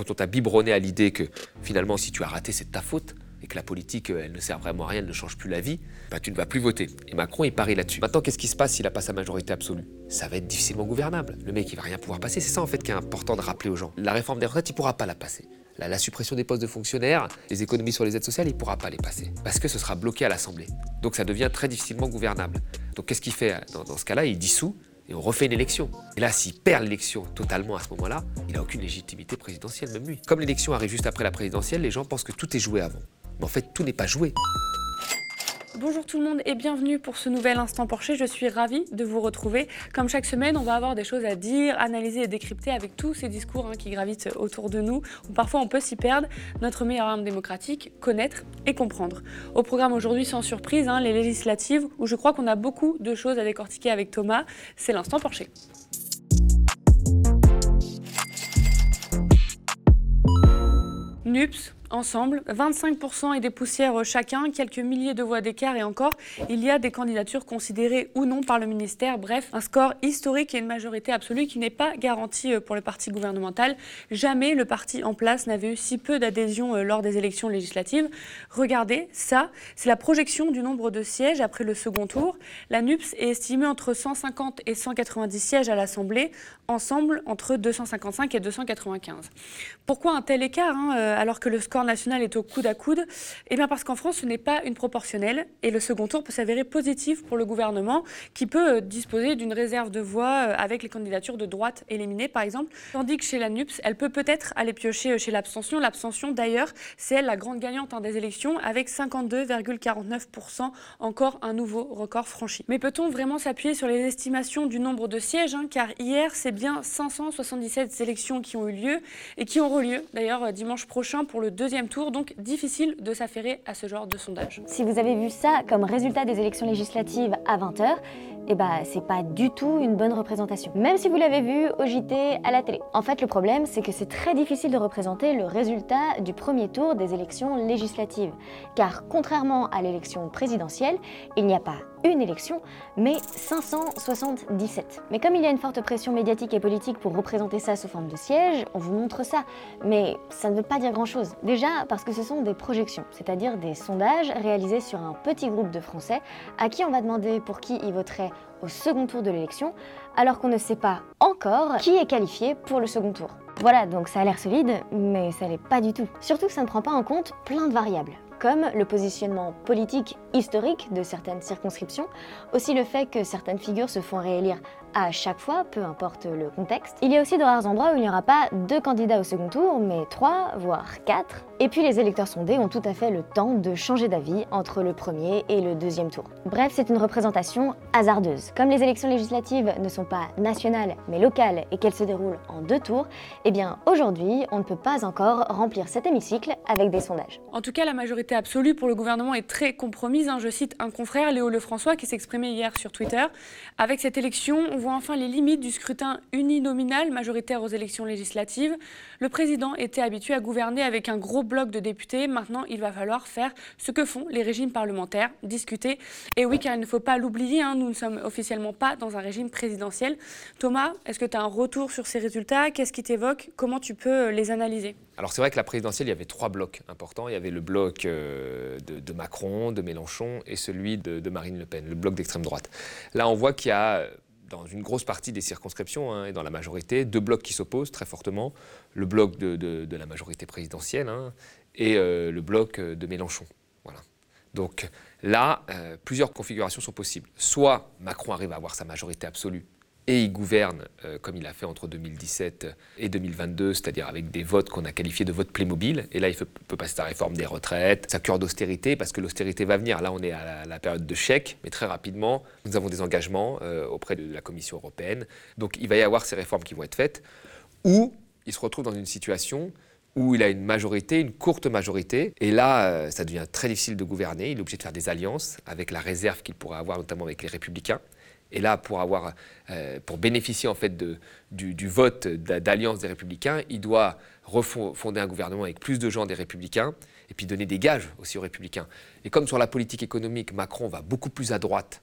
quand on t'a biberonné à l'idée que finalement, si tu as raté, c'est de ta faute, et que la politique, euh, elle ne sert vraiment à rien, elle ne change plus la vie, bah, tu ne vas plus voter. Et Macron, il parie là-dessus. Maintenant, qu'est-ce qui se passe s'il n'a pas sa majorité absolue? Ça va être difficilement gouvernable. Le mec, il va rien pouvoir passer. C'est ça, en fait, qui est important de rappeler aux gens. La réforme des retraites, il pourra pas la passer. La, suppression des postes de fonctionnaires, les économies sur les aides sociales, il ne pourra pas les passer. Parce que ce sera bloqué à l'Assemblée. Donc ça devient très difficilement gouvernable. Donc qu'est-ce qu'il fait dans, dans ce cas-là? Il dissout et on refait une élection. Et là, s'il perd l'élection totalement à ce moment-là, il n'a aucune légitimité présidentielle, même lui. Comme l'élection arrive juste après la présidentielle, les gens pensent que tout est joué avant. Mais en fait, tout n'est pas joué. Bonjour tout le monde et bienvenue pour ce nouvel Instant Porcher. Je suis ravie de vous retrouver. Comme chaque semaine, on va avoir des choses à dire, analyser et décrypter avec tous ces discours hein, qui gravitent autour de nous. parfois on peut s'y perdre. Notre meilleure arme démocratique, connaître et comprendre. Au programme aujourd'hui, sans surprise, hein, les législatives, où je crois qu'on a beaucoup de choses à décortiquer avec Thomas. C'est l'Instant Porcher. NUPS, ensemble, 25% et des poussières chacun, quelques milliers de voix d'écart et encore, il y a des candidatures considérées ou non par le ministère. Bref, un score historique et une majorité absolue qui n'est pas garantie euh, pour le parti gouvernemental. Jamais le parti en place n'avait eu si peu d'adhésion euh, lors des élections législatives. Regardez, ça, c'est la projection du nombre de sièges après le second tour. La NUPS est estimée entre 150 et 190 sièges à l'Assemblée, ensemble entre 255 et 295. Pourquoi un tel écart hein, euh, alors que le score national est au coude à coude Eh bien parce qu'en France, ce n'est pas une proportionnelle et le second tour peut s'avérer positif pour le gouvernement qui peut euh, disposer d'une réserve de voix euh, avec les candidatures de droite éliminées par exemple, tandis que chez la NUPS, elle peut peut-être aller piocher chez l'abstention. L'abstention d'ailleurs, c'est elle la grande gagnante des élections avec 52,49%, encore un nouveau record franchi. Mais peut-on vraiment s'appuyer sur les estimations du nombre de sièges hein, Car hier, c'est bien 577 élections qui ont eu lieu et qui auront lieu d'ailleurs dimanche prochain pour le deuxième tour, donc difficile de s'affairer à ce genre de sondage. Si vous avez vu ça comme résultat des élections législatives à 20h, eh bah, c'est pas du tout une bonne représentation. Même si vous l'avez vu au JT, à la télé. En fait, le problème, c'est que c'est très difficile de représenter le résultat du premier tour des élections législatives. Car contrairement à l'élection présidentielle, il n'y a pas une élection, mais 577. Mais comme il y a une forte pression médiatique et politique pour représenter ça sous forme de siège, on vous montre ça. Mais ça ne veut pas dire grand-chose. Déjà parce que ce sont des projections, c'est-à-dire des sondages réalisés sur un petit groupe de Français à qui on va demander pour qui ils voteraient au second tour de l'élection, alors qu'on ne sait pas encore qui est qualifié pour le second tour. Voilà, donc ça a l'air solide, mais ça l'est pas du tout. Surtout que ça ne prend pas en compte plein de variables comme le positionnement politique historique de certaines circonscriptions, aussi le fait que certaines figures se font réélire à chaque fois, peu importe le contexte. Il y a aussi de rares endroits où il n'y aura pas deux candidats au second tour, mais trois, voire quatre. Et puis les électeurs sondés ont tout à fait le temps de changer d'avis entre le premier et le deuxième tour. Bref, c'est une représentation hasardeuse. Comme les élections législatives ne sont pas nationales mais locales et qu'elles se déroulent en deux tours, eh bien aujourd'hui, on ne peut pas encore remplir cet hémicycle avec des sondages. En tout cas, la majorité absolue pour le gouvernement est très compromise. Hein. Je cite un confrère, Léo Lefrançois, qui s'exprimait hier sur Twitter. Avec cette élection, on voit enfin les limites du scrutin uninominal majoritaire aux élections législatives. Le président était habitué à gouverner avec un gros bloc de députés. Maintenant, il va falloir faire ce que font les régimes parlementaires, discuter. Et oui, car il ne faut pas l'oublier, hein, nous ne sommes officiellement pas dans un régime présidentiel. Thomas, est-ce que tu as un retour sur ces résultats? Qu'est-ce qui t'évoque? Comment tu peux les analyser? Alors c'est vrai que la présidentielle, il y avait trois blocs importants. Il y avait le bloc euh, de, Macron, de Mélenchon et celui de, de Marine Le Pen, le bloc d'extrême droite. Là, on voit qu'il y a dans une grosse partie des circonscriptions hein, et dans la majorité, deux blocs qui s'opposent très fortement, le bloc de, la majorité présidentielle hein, et euh, le bloc euh, de Mélenchon. Voilà. Donc là, euh, plusieurs configurations sont possibles. Soit Macron arrive à avoir sa majorité absolue et il gouverne euh, comme il a fait entre 2017 et 2022, c'est-à-dire avec des votes qu'on a qualifiés de votes Playmobil. Et là, il peut passer sa réforme des retraites, sa cure d'austérité, parce que l'austérité va venir. Là, on est à la, période de chèque, mais très rapidement, nous avons des engagements euh, auprès de la Commission européenne. Donc, il va y avoir ces réformes qui vont être faites, ou il se retrouve dans une situation où il a une majorité, une courte majorité, et là, euh, ça devient très difficile de gouverner. Il est obligé de faire des alliances avec la réserve qu'il pourrait avoir, notamment avec les républicains. Et là, pour, avoir, euh, pour bénéficier en fait du, vote d'alliance des républicains, il doit refonder un gouvernement avec plus de gens des républicains et puis donner des gages aussi aux républicains. Et comme sur la politique économique, Macron va beaucoup plus à droite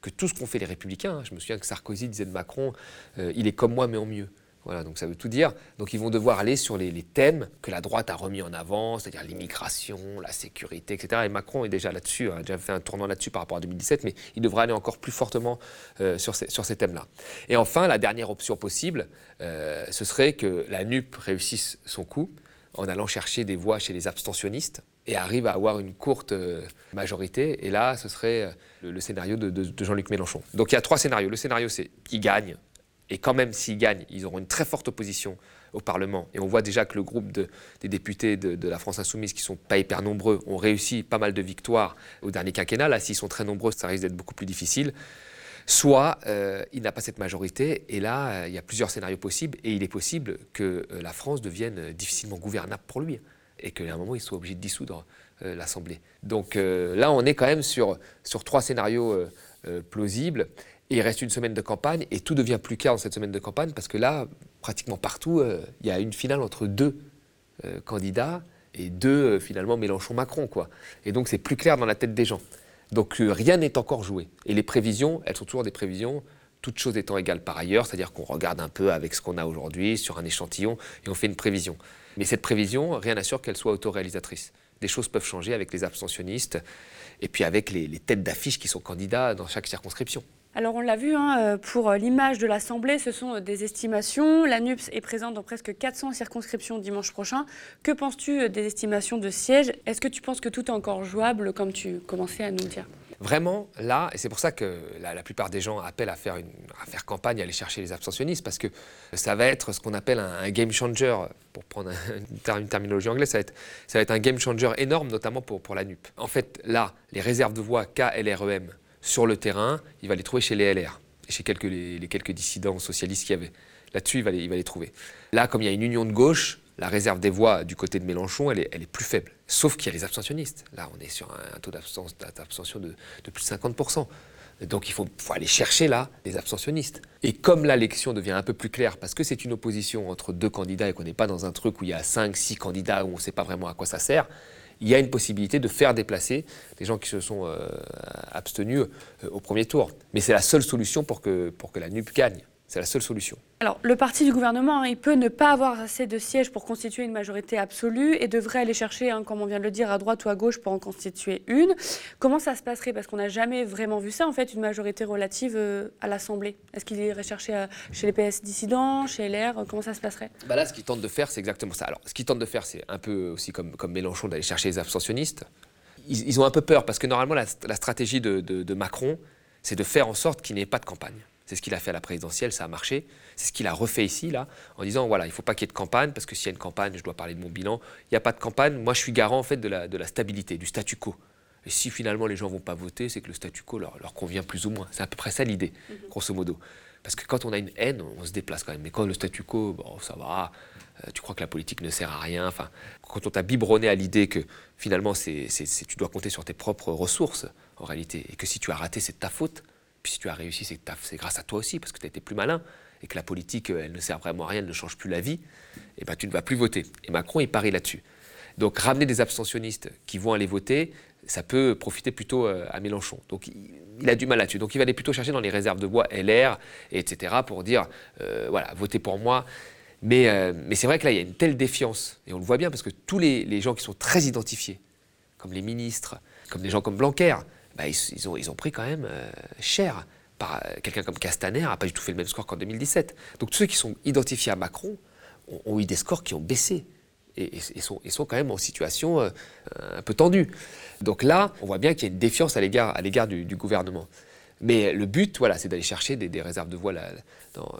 que tout ce qu'ont fait les républicains. Hein. Je me souviens que Sarkozy disait de Macron, euh, il est comme moi mais en mieux. Voilà, donc ça veut tout dire. Donc ils vont devoir aller sur les, thèmes que la droite a remis en avant, c'est-à-dire l'immigration, la sécurité, etc. Et Macron est déjà là-dessus, a déjà fait un tournant là-dessus par rapport à 2017, mais il devra aller encore plus fortement euh, sur ces, thèmes-là. Et enfin, la dernière option possible, euh, ce serait que la NUP réussisse son coup en allant chercher des voix chez les abstentionnistes et arrive à avoir une courte euh, majorité. Et là, ce serait le, scénario de, de Jean-Luc Mélenchon. Donc il y a trois scénarios. Le scénario, c'est qu'il gagne et quand même, s'ils gagnent, ils auront une très forte opposition au Parlement. Et on voit déjà que le groupe des députés de, la France Insoumise, qui sont pas hyper nombreux, ont réussi pas mal de victoires au dernier quinquennat. Là, s'ils sont très nombreux, ça risque d'être beaucoup plus difficile. Soit euh, il n'a pas cette majorité, et là, euh, il y a plusieurs scénarios possibles, et il est possible que euh, la France devienne difficilement gouvernable pour lui, et qu'à un moment, il soit obligé de dissoudre l'Assemblée. Donc là, on est quand même sur trois scénarios plausibles. Et il reste une semaine de campagne et tout devient plus clair dans cette semaine de campagne parce que là, pratiquement partout, euh, il y a une finale entre deux euh, candidats et deux, euh, finalement, Mélenchon-Macron. quoi. Et donc c'est plus clair dans la tête des gens. Donc rien n'est encore joué. Et les prévisions, elles sont toujours des prévisions, toutes choses étant égales par ailleurs, c'est-à-dire qu'on regarde un peu avec ce qu'on a aujourd'hui sur un échantillon et on fait une prévision. Mais cette prévision, rien n'assure qu'elle soit autoréalisatrice. Des choses peuvent changer avec les abstentionnistes et puis avec les têtes d'affiche qui sont candidats dans chaque circonscription. Alors on l'a vu, hein, euh, pour euh, l'image de l'Assemblée, ce sont euh, des estimations. La NUPS est présente dans presque 400 circonscriptions dimanche prochain. Que penses-tu des estimations de sièges? Est-ce que tu penses que tout est encore jouable, comme tu commençais à nous dire? Vraiment, là, et c'est pour ça que la, plupart des gens appellent à faire, une, à faire campagne, à aller chercher les abstentionnistes, parce que ça va être ce qu'on appelle un, game changer, pour prendre une, terminologie anglaise, ça va, être, ça va être un game changer énorme, notamment pour, pour la NUP. En fait, là, les réserves de voix KLREM sur le terrain, il va les trouver chez les LR, chez quelques, les, quelques dissidents socialistes qu'il y avait. Là-dessus, il va, les, il va les trouver. Là, comme il y a une union de gauche, la réserve des voix du côté de Mélenchon, elle est, elle est plus faible. Sauf qu'il y a les abstentionnistes. Là, on est sur un, taux d'abstention de, de, plus de 50%. Donc il faut, faut, aller chercher là les abstentionnistes. Et comme l'élection devient un peu plus claire, parce que c'est une opposition entre deux candidats et qu'on n'est pas dans un truc où il y a 5, 6 candidats où on ne sait pas vraiment à quoi ça sert, il y a une possibilité de faire déplacer des gens qui se sont euh, abstenus euh, au premier tour. Mais c'est la seule solution pour que, pour que la NUP gagne. C'est la seule solution. Alors, le parti du gouvernement, hein, il peut ne pas avoir assez de sièges pour constituer une majorité absolue et devrait aller chercher, hein, comme on vient de le dire, à droite ou à gauche pour en constituer une. Comment ça se passerait? Parce qu'on n'a jamais vraiment vu ça, en fait, une majorité relative euh, à l'Assemblée. Est-ce qu'il irait chercher euh, chez les PS dissidents, chez LR Comment ça se passerait? Bah Là, ce qu'ils tentent de faire, c'est exactement ça. Alors, ce qu'ils tentent de faire, c'est un peu aussi comme, comme Mélenchon d'aller chercher les abstentionnistes. Ils, ont un peu peur parce que normalement, la, stratégie de, de Macron, c'est de faire en sorte qu'il n'y ait pas de campagne. C'est ce qu'il a fait à la présidentielle, ça a marché. C'est ce qu'il a refait ici, là, en disant voilà, il ne faut pas qu'il y ait de campagne, parce que s'il y a une campagne, je dois parler de mon bilan. Il n'y a pas de campagne, moi je suis garant en fait de la, de la stabilité, du statu quo. Et si finalement les gens ne vont pas voter, c'est que le statu quo leur, leur, convient plus ou moins. C'est à peu près ça l'idée, mhm. grosso modo. Parce que quand on a une haine, on se déplace quand même. Mais quand le statu quo, bon, ça va, euh, tu crois que la politique ne sert à rien. Enfin, quand on t'a biberonné à l'idée que finalement c'est, tu dois compter sur tes propres ressources, en réalité, et que si tu as raté, c'est de ta faute, puis si tu as réussi, c'est grâce à toi aussi, parce que tu as été plus malin, et que la politique, euh, elle ne sert vraiment à rien, elle ne change plus la vie, et eh ben tu ne vas plus voter. Et Macron, il parie là-dessus. Donc ramener des abstentionnistes qui vont aller voter, ça peut profiter plutôt euh, à Mélenchon. Donc il a du mal là-dessus. Donc il va aller plutôt chercher dans les réserves de bois LR, etc., pour dire, euh, voilà, votez pour moi. Mais, mais c'est vrai que là, il y a une telle défiance, et on le voit bien, parce que tous les, les gens qui sont très identifiés, comme les ministres, comme des gens comme Blanquer, bah, ils, ont, ont, pris quand même euh, cher. Euh, quelqu'un comme Castaner n'a pas du tout fait le même score qu'en 2017. Donc tous ceux qui sont identifiés à Macron ont, eu des scores qui ont baissé et, sont, sont, quand même en situation euh, un peu tendue. Donc là, on voit bien qu'il y a une défiance à l'égard, du, gouvernement. Mais le but, voilà, c'est d'aller chercher des, réserves de voix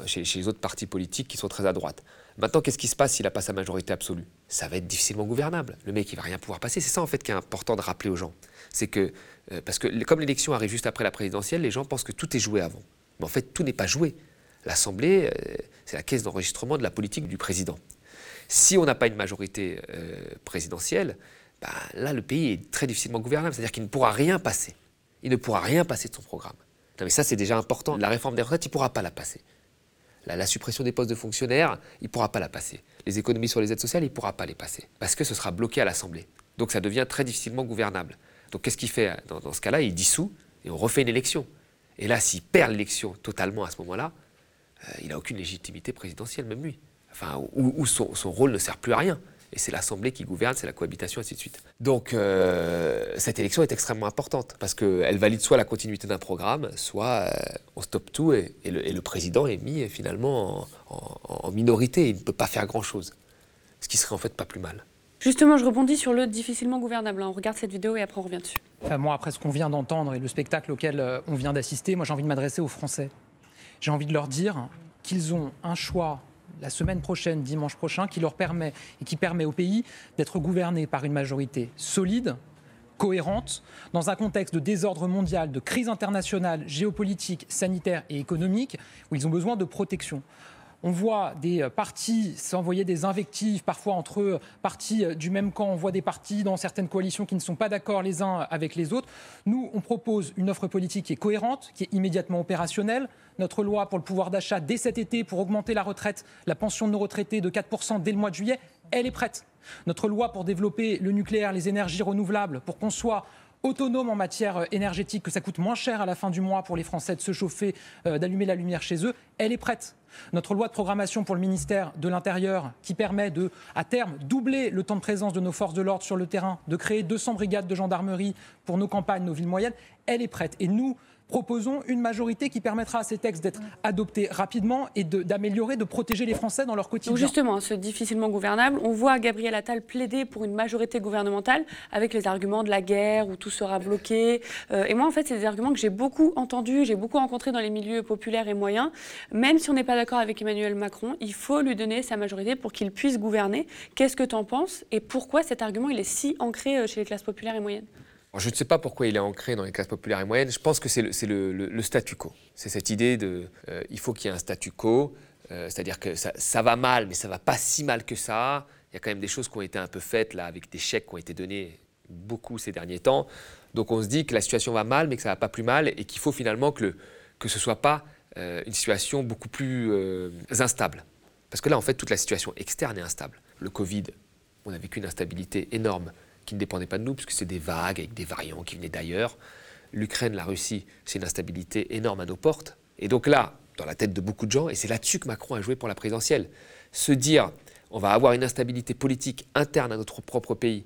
chez, chez, les autres partis politiques qui sont très à droite. Maintenant, qu'est-ce qui se passe s'il n'a pas sa majorité absolue? Ça va être difficilement gouvernable. Le mec, il va rien pouvoir passer. C'est ça, en fait, qui est important de rappeler aux gens. C'est que, euh, parce que comme l'élection arrive juste après la présidentielle, les gens pensent que tout est joué avant. Mais en fait, tout n'est pas joué. L'Assemblée, euh, c'est la caisse d'enregistrement de la politique du président. Si on n'a pas une majorité euh, présidentielle, bah, là, le pays est très difficilement gouvernable. C'est-à-dire qu'il ne pourra rien passer. Il ne pourra rien passer de son programme. Mais ça, c'est déjà important. La réforme des retraites, il ne pourra pas la passer. La, suppression des postes de fonctionnaires, il ne pourra pas la passer. Les économies sur les aides sociales, il ne pourra pas les passer. Parce que ce sera bloqué à l'Assemblée. Donc ça devient très difficilement gouvernable. Donc qu'est-ce qu'il fait dans, ce cas-là? Il dissout et on refait une élection. Et là, s'il perd l'élection totalement à ce moment-là, il n'a aucune légitimité présidentielle, même lui. Enfin, où, son, rôle ne sert plus à rien. Et c'est l'Assemblée qui gouverne, c'est la cohabitation, ainsi de suite. Donc, cette élection est extrêmement importante, parce qu'elle valide soit la continuité d'un programme, soit on stoppe tout, et, le, président est mis finalement en minorité. Il ne peut pas faire grand-chose. Ce qui serait en fait pas plus mal. Justement, je rebondis sur le difficilement gouvernable. On regarde cette vidéo et après on revient dessus. moi, après ce qu'on vient d'entendre et le spectacle auquel euh, on vient d'assister, moi j'ai envie de m'adresser aux Français. J'ai envie de leur dire qu'ils ont un choix la semaine prochaine, dimanche prochain, qui leur permet et qui permet au pays d'être gouverné par une majorité solide, cohérente, dans un contexte de désordre mondial, de crise internationale, géopolitique, sanitaire et économique, où ils ont besoin de protection. On voit des euh, partis s'envoyer des invectives, parfois entre eux, partis euh, du même camp. On voit des partis dans certaines coalitions qui ne sont pas d'accord les uns avec les autres. Nous, on propose une offre politique qui est cohérente, qui est immédiatement opérationnelle. Notre loi pour le pouvoir d'achat dès cet été pour augmenter la retraite, la pension de nos retraités de 4% dès le mois de juillet, elle est prête. Notre loi pour développer le nucléaire, les énergies renouvelables, pour qu'on soit autonome en matière euh, énergétique, que ça coûte moins cher à la fin du mois pour les Français de se chauffer, d'allumer la lumière chez eux, elle est prête. Notre loi de programmation pour le ministère de l'Intérieur, qui permet de, à terme, doubler le temps de présence de nos forces de l'ordre sur le terrain, de créer 200 brigades de gendarmerie pour nos campagnes, nos villes moyennes, elle est prête. Et nous, proposons une majorité qui permettra à ces textes d'être adoptés rapidement et d'améliorer, de, protéger les Français dans leur quotidien. Donc justement, ce difficilement gouvernable, on voit Gabriel Attal plaider pour une majorité gouvernementale avec les arguments de la guerre où tout sera bloqué. Euh, et moi, en fait, c'est des arguments que j'ai beaucoup entendus, j'ai beaucoup rencontrés dans les milieux populaires et moyens. Même si on n'est pas d'accord avec Emmanuel Macron, il faut lui donner sa majorité pour qu'il puisse gouverner. Qu'est-ce que tu en penses et pourquoi cet argument il est si ancré euh, chez les classes populaires et moyennes? Je ne sais pas pourquoi il est ancré dans les classes populaires et moyennes. Je pense que c'est le, statu quo. C'est cette idée de euh, il faut qu'il y ait un statu quo, euh, c'est-à-dire que ça, va mal, mais ça va pas si mal que ça. Il y a quand même des choses qui ont été un peu faites là, avec des chèques qui ont été donnés beaucoup ces derniers temps. Donc on se dit que la situation va mal, mais que ça va pas plus mal, et qu'il faut finalement que, le, que ce soit pas euh, une situation beaucoup plus instable. Parce que là, en fait, toute la situation externe est instable. Le Covid, on a vécu une instabilité énorme qui ne dépendait pas de nous, puisque c'est des vagues avec des variants qui venaient d'ailleurs. L'Ukraine, la Russie, c'est une instabilité énorme à nos portes. Et donc là, dans la tête de beaucoup de gens, et c'est là-dessus que Macron a joué pour la présidentielle, se dire on va avoir une instabilité politique interne à notre propre pays,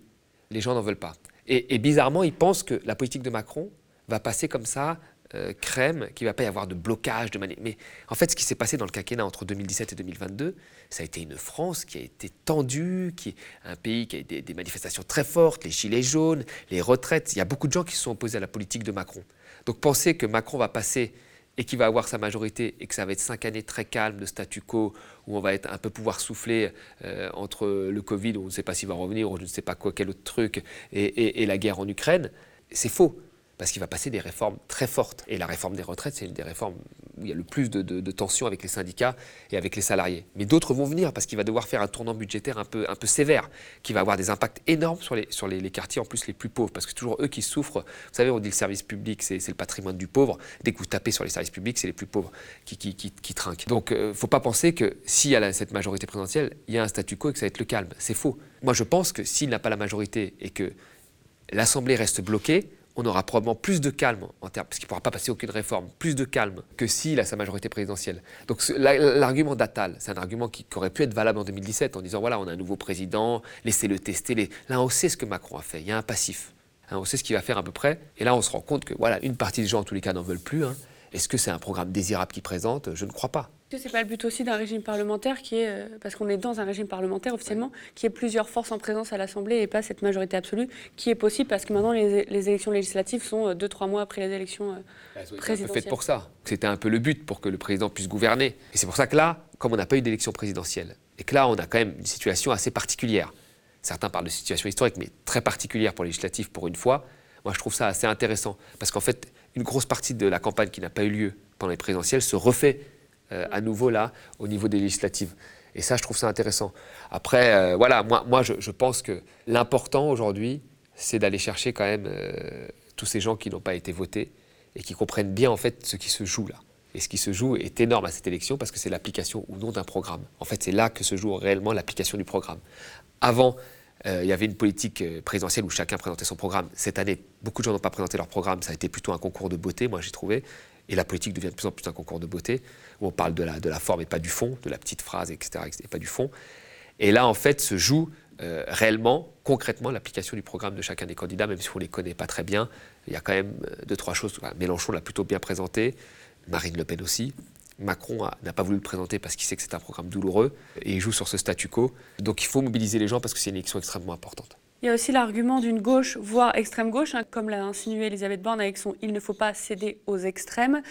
les gens n'en veulent pas. Et, et bizarrement, ils pensent que la politique de Macron va passer comme ça euh, crème, qu'il ne va pas y avoir de blocage, de Mais en fait, ce qui s'est passé dans le quinquennat entre 2017 et 2022, ça a été une France qui a été tendue, qui est un pays qui a des, des manifestations très fortes, les gilets jaunes, les retraites. Il y a beaucoup de gens qui se sont opposés à la politique de Macron. Donc penser que Macron va passer et qu'il va avoir sa majorité et que ça va être cinq années très calmes de statu quo où on va être un peu pouvoir souffler euh, entre le Covid où on ne sait pas s'il va revenir ou je ne sais pas quoi quel autre truc et la guerre en Ukraine, c'est faux parce qu'il va passer des réformes très fortes. Et la réforme des retraites, c'est une des réformes où il y a le plus de, de, tensions avec les syndicats et avec les salariés. Mais d'autres vont venir parce qu'il va devoir faire un tournant budgétaire un peu, un peu sévère, qui va avoir des impacts énormes sur, les, sur les, quartiers, en plus les plus pauvres, parce que toujours eux qui souffrent. Vous savez, on dit le service public, c'est le patrimoine du pauvre. Dès que vous tapez sur les services publics, c'est les plus pauvres qui, qui, qui, trinquent. Donc, il euh, ne faut pas penser que s'il y a cette majorité présidentielle, il y a un statu quo et que ça va être le calme. C'est faux. Moi, je pense que s'il n'a pas la majorité et que l'Assemblée reste bloquée, on aura probablement plus de calme en termes, parce qu'il ne pourra pas passer aucune réforme, plus de calme que s'il a sa majorité présidentielle. Donc l'argument d'Attal, c'est un argument qui, aurait pu être valable en 2017 en disant voilà, on a un nouveau président, laissez-le tester. Là, on sait ce que Macron a fait, il y a un passif. Hein, on sait ce qu'il va faire à peu près. Et là, on se rend compte que voilà, une partie des gens, en tous les cas, n'en veulent plus. Hein. Est-ce que c'est un programme désirable qu'il présente? Je ne crois pas. Est-ce que c'est pas le but aussi d'un régime parlementaire qui est, euh, parce qu'on est dans un régime parlementaire officiellement, qui ait plusieurs forces en présence à l'Assemblée et pas cette majorité absolue, qui est possible parce que maintenant les, élections législatives sont euh, deux, trois mois après les élections euh, bah, présidentielles. fait pour ça. C'était un peu le but pour que le président puisse gouverner. Et c'est pour ça que là, comme on n'a pas eu d'élection présidentielle, et que là on a quand même une situation assez particulière, certains parlent de situation historique, mais très particulière pour les législatives pour une fois, moi je trouve ça assez intéressant. Parce qu'en fait, une grosse partie de la campagne qui n'a pas eu lieu pendant les présidentielles se refait euh, à nouveau là au niveau des législatives. Et ça, je trouve ça intéressant. Après, euh, voilà, moi, moi je, pense que l'important aujourd'hui, c'est d'aller chercher quand même euh, tous ces gens qui n'ont pas été votés et qui comprennent bien en fait ce qui se joue là. Et ce qui se joue est énorme à cette élection parce que c'est l'application ou non d'un programme. En fait, c'est là que se joue réellement l'application du programme. Avant, il y avait une politique présidentielle où chacun présentait son programme. Cette année, beaucoup de gens n'ont pas présenté leur programme. Ça a été plutôt un concours de beauté, moi j'ai trouvé. Et la politique devient de plus en plus un concours de beauté, où on parle de la, de la forme et pas du fond, de la petite phrase, etc., et pas du fond. Et là, en fait, se joue euh, réellement, concrètement, l'application du programme de chacun des candidats, même si on ne les connaît pas très bien. Il y a quand même euh, deux, trois choses. Mélenchon l'a plutôt bien présenté, Marine Le Pen aussi. Macron n'a pas voulu le présenter parce qu'il sait que c'est un programme douloureux et il joue sur ce statu quo. Donc il faut mobiliser les gens parce que c'est une élection extrêmement importante. Il y a aussi l'argument d'une gauche, voire extrême gauche, hein, comme l'a insinué Elisabeth Borne avec son Il ne faut pas céder aux extrêmes,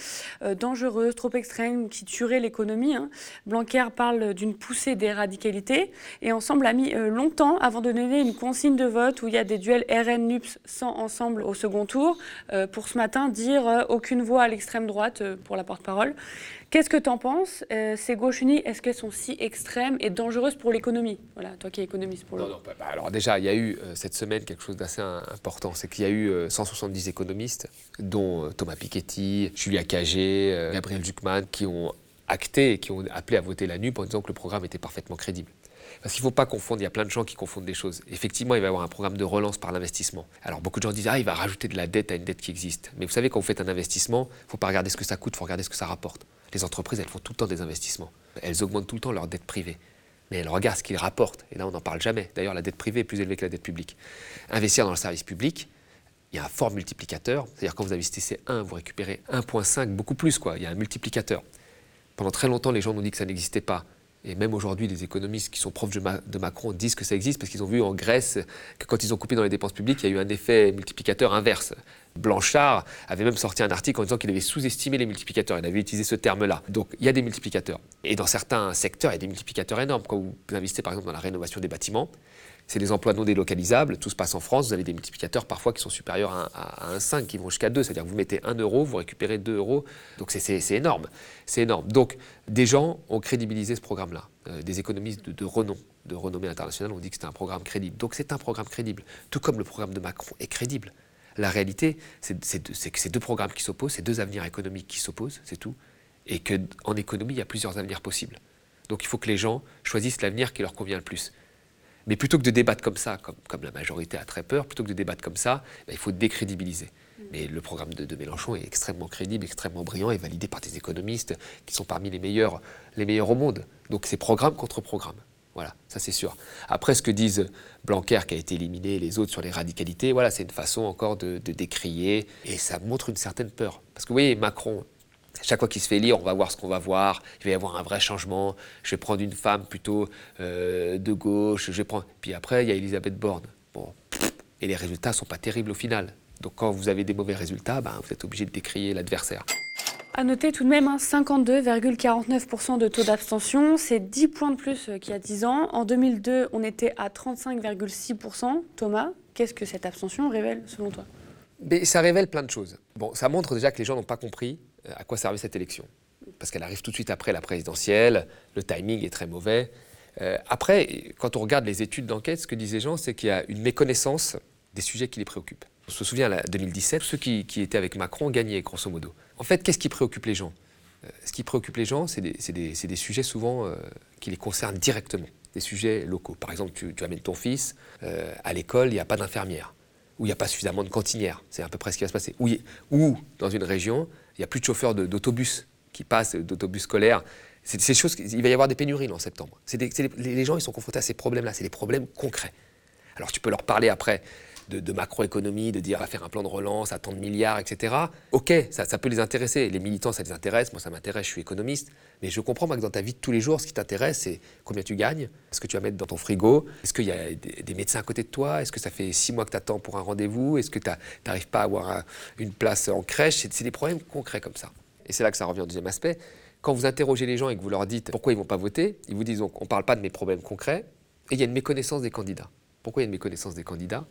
euh, dangereuse, trop extrême, qui tuerait l'économie. Hein. Blanquer parle d'une poussée des radicalités et Ensemble a mis euh, longtemps avant de donner une consigne de vote où il y a des duels RN-NUPS sans ensemble au second tour, euh, pour ce matin dire aucune voix à l'extrême droite pour la porte-parole. Qu'est-ce que tu en penses euh, Ces gauches unies, est-ce qu'elles sont si extrêmes et dangereuses pour l'économie? Voilà, toi qui es économiste pour le. Non, non, bah, alors déjà, il y a eu euh, cette semaine quelque chose d'assez important, c'est qu'il y a eu 170 euh, économistes, dont Thomas Piketty, Julia Cagé, Gabriel Zuckman, qui ont acté et qui ont appelé à voter la NUP en disant que le programme était parfaitement crédible. Parce qu'il ne faut pas confondre, il y a plein de gens qui confondent des choses. Effectivement, il va y avoir un programme de relance par l'investissement. Alors beaucoup de gens disent, ah, il va rajouter de la dette à une dette qui existe. Mais vous savez, quand vous faites un investissement, il ne faut pas regarder ce que ça coûte, il faut regarder ce que ça rapporte. Les entreprises, elles font tout le temps des investissements. Elles augmentent tout le temps leur dette privée. Mais elles regardent ce qu'ils rapportent. Et là, on n'en parle jamais. D'ailleurs, la dette privée est plus élevée que la dette publique. Investir dans le service public, il y a un fort multiplicateur. C'est-à-dire quand vous investissez 1, vous récupérez 1,5, beaucoup plus. Quoi. Il y a un multiplicateur. Pendant très longtemps, les gens nous dit que ça n'existait pas. Et même aujourd'hui, les économistes qui sont profs de Macron disent que ça existe parce qu'ils ont vu en Grèce que quand ils ont coupé dans les dépenses publiques, il y a eu un effet multiplicateur inverse. Blanchard avait même sorti un article en disant qu'il avait sous-estimé les multiplicateurs. Il avait utilisé ce terme-là. Donc il y a des multiplicateurs. Et dans certains secteurs, il y a des multiplicateurs énormes. Quand vous investissez par exemple dans la rénovation des bâtiments, c'est des emplois non délocalisables, tout se passe en France, vous avez des multiplicateurs parfois qui sont supérieurs à, un 5, qui vont jusqu'à 2, c'est-à-dire que vous mettez 1 euro, vous récupérez 2 euros, donc c'est énorme, c'est énorme. Donc des gens ont crédibilisé ce programme-là, euh, des économistes de, renom, de renommée internationale ont dit que c'était un programme crédible. Donc c'est un programme crédible, tout comme le programme de Macron est crédible. La réalité, c'est que c'est deux programmes qui s'opposent, c'est deux avenirs économiques qui s'opposent, c'est tout, et qu'en économie, il y a plusieurs avenirs possibles. Donc il faut que les gens choisissent l'avenir qui leur convient le plus. Mais plutôt que de débattre comme ça, comme, la majorité a très peur, plutôt que de débattre comme ça, ben, il faut décrédibiliser. Mm. Mais le programme de, Mélenchon est extrêmement crédible, extrêmement brillant et validé par des économistes qui sont parmi les meilleurs, les meilleurs au monde. Donc c'est programme contre programme. Voilà, ça c'est sûr. Après, ce que disent Blanquer qui a été éliminé et les autres sur les radicalités, voilà, c'est une façon encore de, de décrier et ça montre une certaine peur. Parce que vous voyez, Macron, chaque fois qu'il se fait lire, on va voir ce qu'on va voir. Il va y avoir un vrai changement. Je vais prendre une femme plutôt euh, de gauche. Je vais prendre. Puis après, il y a Elisabeth Borne. Bon, et les résultats sont pas terribles au final. Donc quand vous avez des mauvais résultats, ben, vous êtes obligé de décrier l'adversaire. À noter tout de même 52,49% hein, de taux d'abstention, c'est 10 points de plus qu'il y a 10 ans. En 2002, on était à 35,6%. Thomas, qu'est-ce que cette abstention révèle selon toi? Mais Ça révèle plein de choses. Bon, ça montre déjà que les gens n'ont pas compris à quoi servait cette élection. Parce qu'elle arrive tout de suite après la présidentielle, le timing est très mauvais. Euh, après, quand on regarde les études d'enquête, ce que disent les gens, c'est qu'il y a une méconnaissance des sujets qui les préoccupent. On se souvient, en 2017, ceux qui, étaient avec Macron gagnaient, grosso modo. En fait, qu'est-ce qui préoccupe les gens? Euh, Ce qui préoccupe les gens, c'est des, sujets souvent euh, qui les concernent directement, des sujets locaux. Par exemple, tu, amènes ton fils à l'école, il n'y a pas d'infirmière, ou il n'y a pas suffisamment de cantinières. C'est à peu près ce qui va se passer. ou dans une région, il n'y a plus de chauffeurs d'autobus qui passent, d'autobus scolaires. C'est ces choses, il va y avoir des pénuries en septembre. les gens ils sont confrontés à ces problèmes-là, c'est des problèmes concrets. Alors tu peux leur parler après de, macroéconomie, de dire à faire un plan de relance à tant de milliards, etc. Ok, ça, peut les intéresser. Les militants, ça les intéresse. Moi, ça m'intéresse, je suis économiste. Mais je comprends que dans ta vie de tous les jours, ce qui t'intéresse, c'est combien tu gagnes, ce que tu vas mettre dans ton frigo, est-ce qu'il y a des, médecins à côté de toi, est-ce que ça fait six mois que tu attends pour un rendez-vous, est-ce que tu n'arrives pas à avoir une place en crèche? C'est des problèmes concrets comme ça. Et c'est là que ça revient au deuxième aspect. Quand vous interrogez les gens et que vous leur dites pourquoi ils ne vont pas voter, ils vous disent donc on ne parle pas de mes problèmes concrets et il y a une méconnaissance des candidats. Pourquoi il y a une méconnaissance des candidats?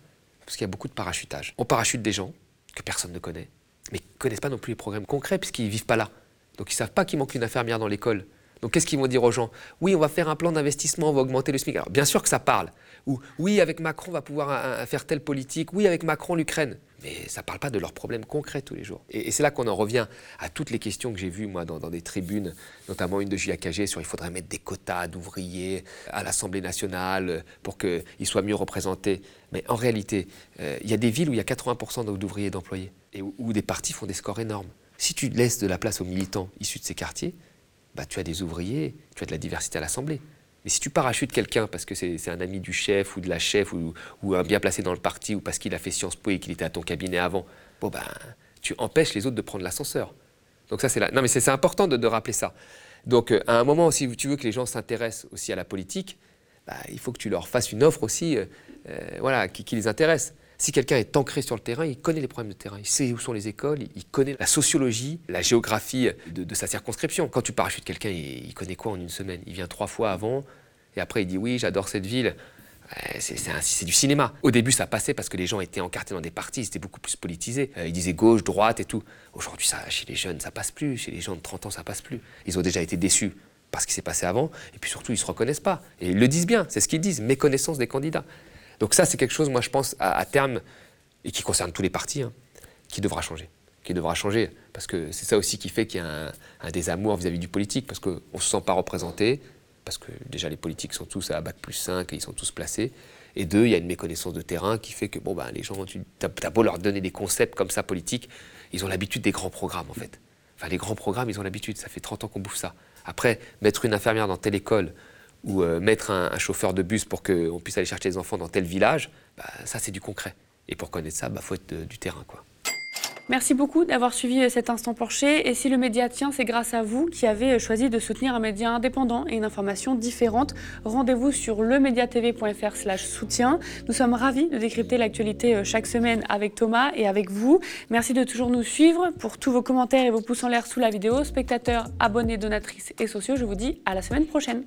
Parce qu'il y a beaucoup de parachutage. On parachute des gens que personne ne connaît, mais qui ne connaissent pas non plus les programmes concrets puisqu'ils ne vivent pas là. Donc ils ne savent pas qu'il manque une infirmière dans l'école. Donc qu'est-ce qu'ils vont dire aux gens? Oui, on va faire un plan d'investissement, on va augmenter le SMIC. Alors bien sûr que ça parle. Ou oui, avec Macron, on va pouvoir euh, euh, faire telle politique. Oui, avec Macron, l'Ukraine. Mais ça ne parle pas de leurs problèmes concrets tous les jours. Et, c'est là qu'on en revient à toutes les questions que j'ai vues, moi, dans, des tribunes, notamment une de JAKG sur il faudrait mettre des quotas d'ouvriers à l'Assemblée nationale pour qu'ils soient mieux représentés. Mais en réalité, euh, il y a des villes où il y a 80% d'ouvriers et d'employés, et où, des partis font des scores énormes. Si tu laisses de la place aux militants issus de ces quartiers, bah, tu as des ouvriers, tu as de la diversité à l'Assemblée. Mais si tu parachutes quelqu'un parce que c'est un ami du chef ou de la chef ou, un bien placé dans le parti ou parce qu'il a fait Sciences Po et qu'il était à ton cabinet avant, bon ben, tu empêches les autres de prendre l'ascenseur. Donc c'est là. Non, mais c'est important de, rappeler ça. Donc, euh, à un moment, si tu veux que les gens s'intéressent aussi à la politique, bah, il faut que tu leur fasses une offre aussi, euh, euh, voilà, qui, les intéresse. Si quelqu'un est ancré sur le terrain, il connaît les problèmes de terrain, il sait où sont les écoles, il connaît la sociologie, la géographie de, sa circonscription. Quand tu parachutes quelqu'un, il, connaît quoi en une semaine? Il vient trois fois avant, et après il dit oui, j'adore cette ville. C'est du cinéma. Au début, ça passait parce que les gens étaient encartés dans des partis, ils étaient beaucoup plus politisés. Euh, ils disaient gauche, droite et tout. Aujourd'hui, ça, chez les jeunes, ça passe plus. Chez les gens de 30 ans, ça passe plus. Ils ont déjà été déçus par ce qui s'est passé avant. Et puis surtout, ils ne se reconnaissent pas. Et ils le disent bien, c'est ce qu'ils disent, méconnaissance des candidats. Donc ça, c'est quelque chose, moi, je pense, à, terme, et qui concerne tous les partis, hein, qui devra changer. Qui devra changer. Parce que c'est ça aussi qui fait qu'il y a un, désamour vis-à-vis -vis du politique, parce qu'on ne se sent pas représenté, parce que déjà les politiques sont tous à bac plus 5 et ils sont tous placés. Et deux, il y a une méconnaissance de terrain qui fait que bon, ben, les gens, tu as, beau leur donner des concepts comme ça politiques, ils ont l'habitude des grands programmes en fait. Enfin, les grands programmes, ils ont l'habitude, ça fait 30 ans qu'on bouffe ça. Après, mettre une infirmière dans telle école ou euh, mettre un, chauffeur de bus pour qu'on puisse aller chercher les enfants dans tel village, bah, ça c'est du concret. Et pour connaître ça, il bah, faut être de, du terrain. quoi. Merci beaucoup d'avoir suivi cet instant Porcher. Et si le média tient, c'est grâce à vous qui avez choisi de soutenir un média indépendant et une information différente. Rendez-vous sur lemediatv.fr slash soutien. Nous sommes ravis de décrypter l'actualité chaque semaine avec Thomas et avec vous. Merci de toujours nous suivre. Pour tous vos commentaires et vos pouces en l'air sous la vidéo, spectateurs, abonnés, donatrices et sociaux, je vous dis à la semaine prochaine.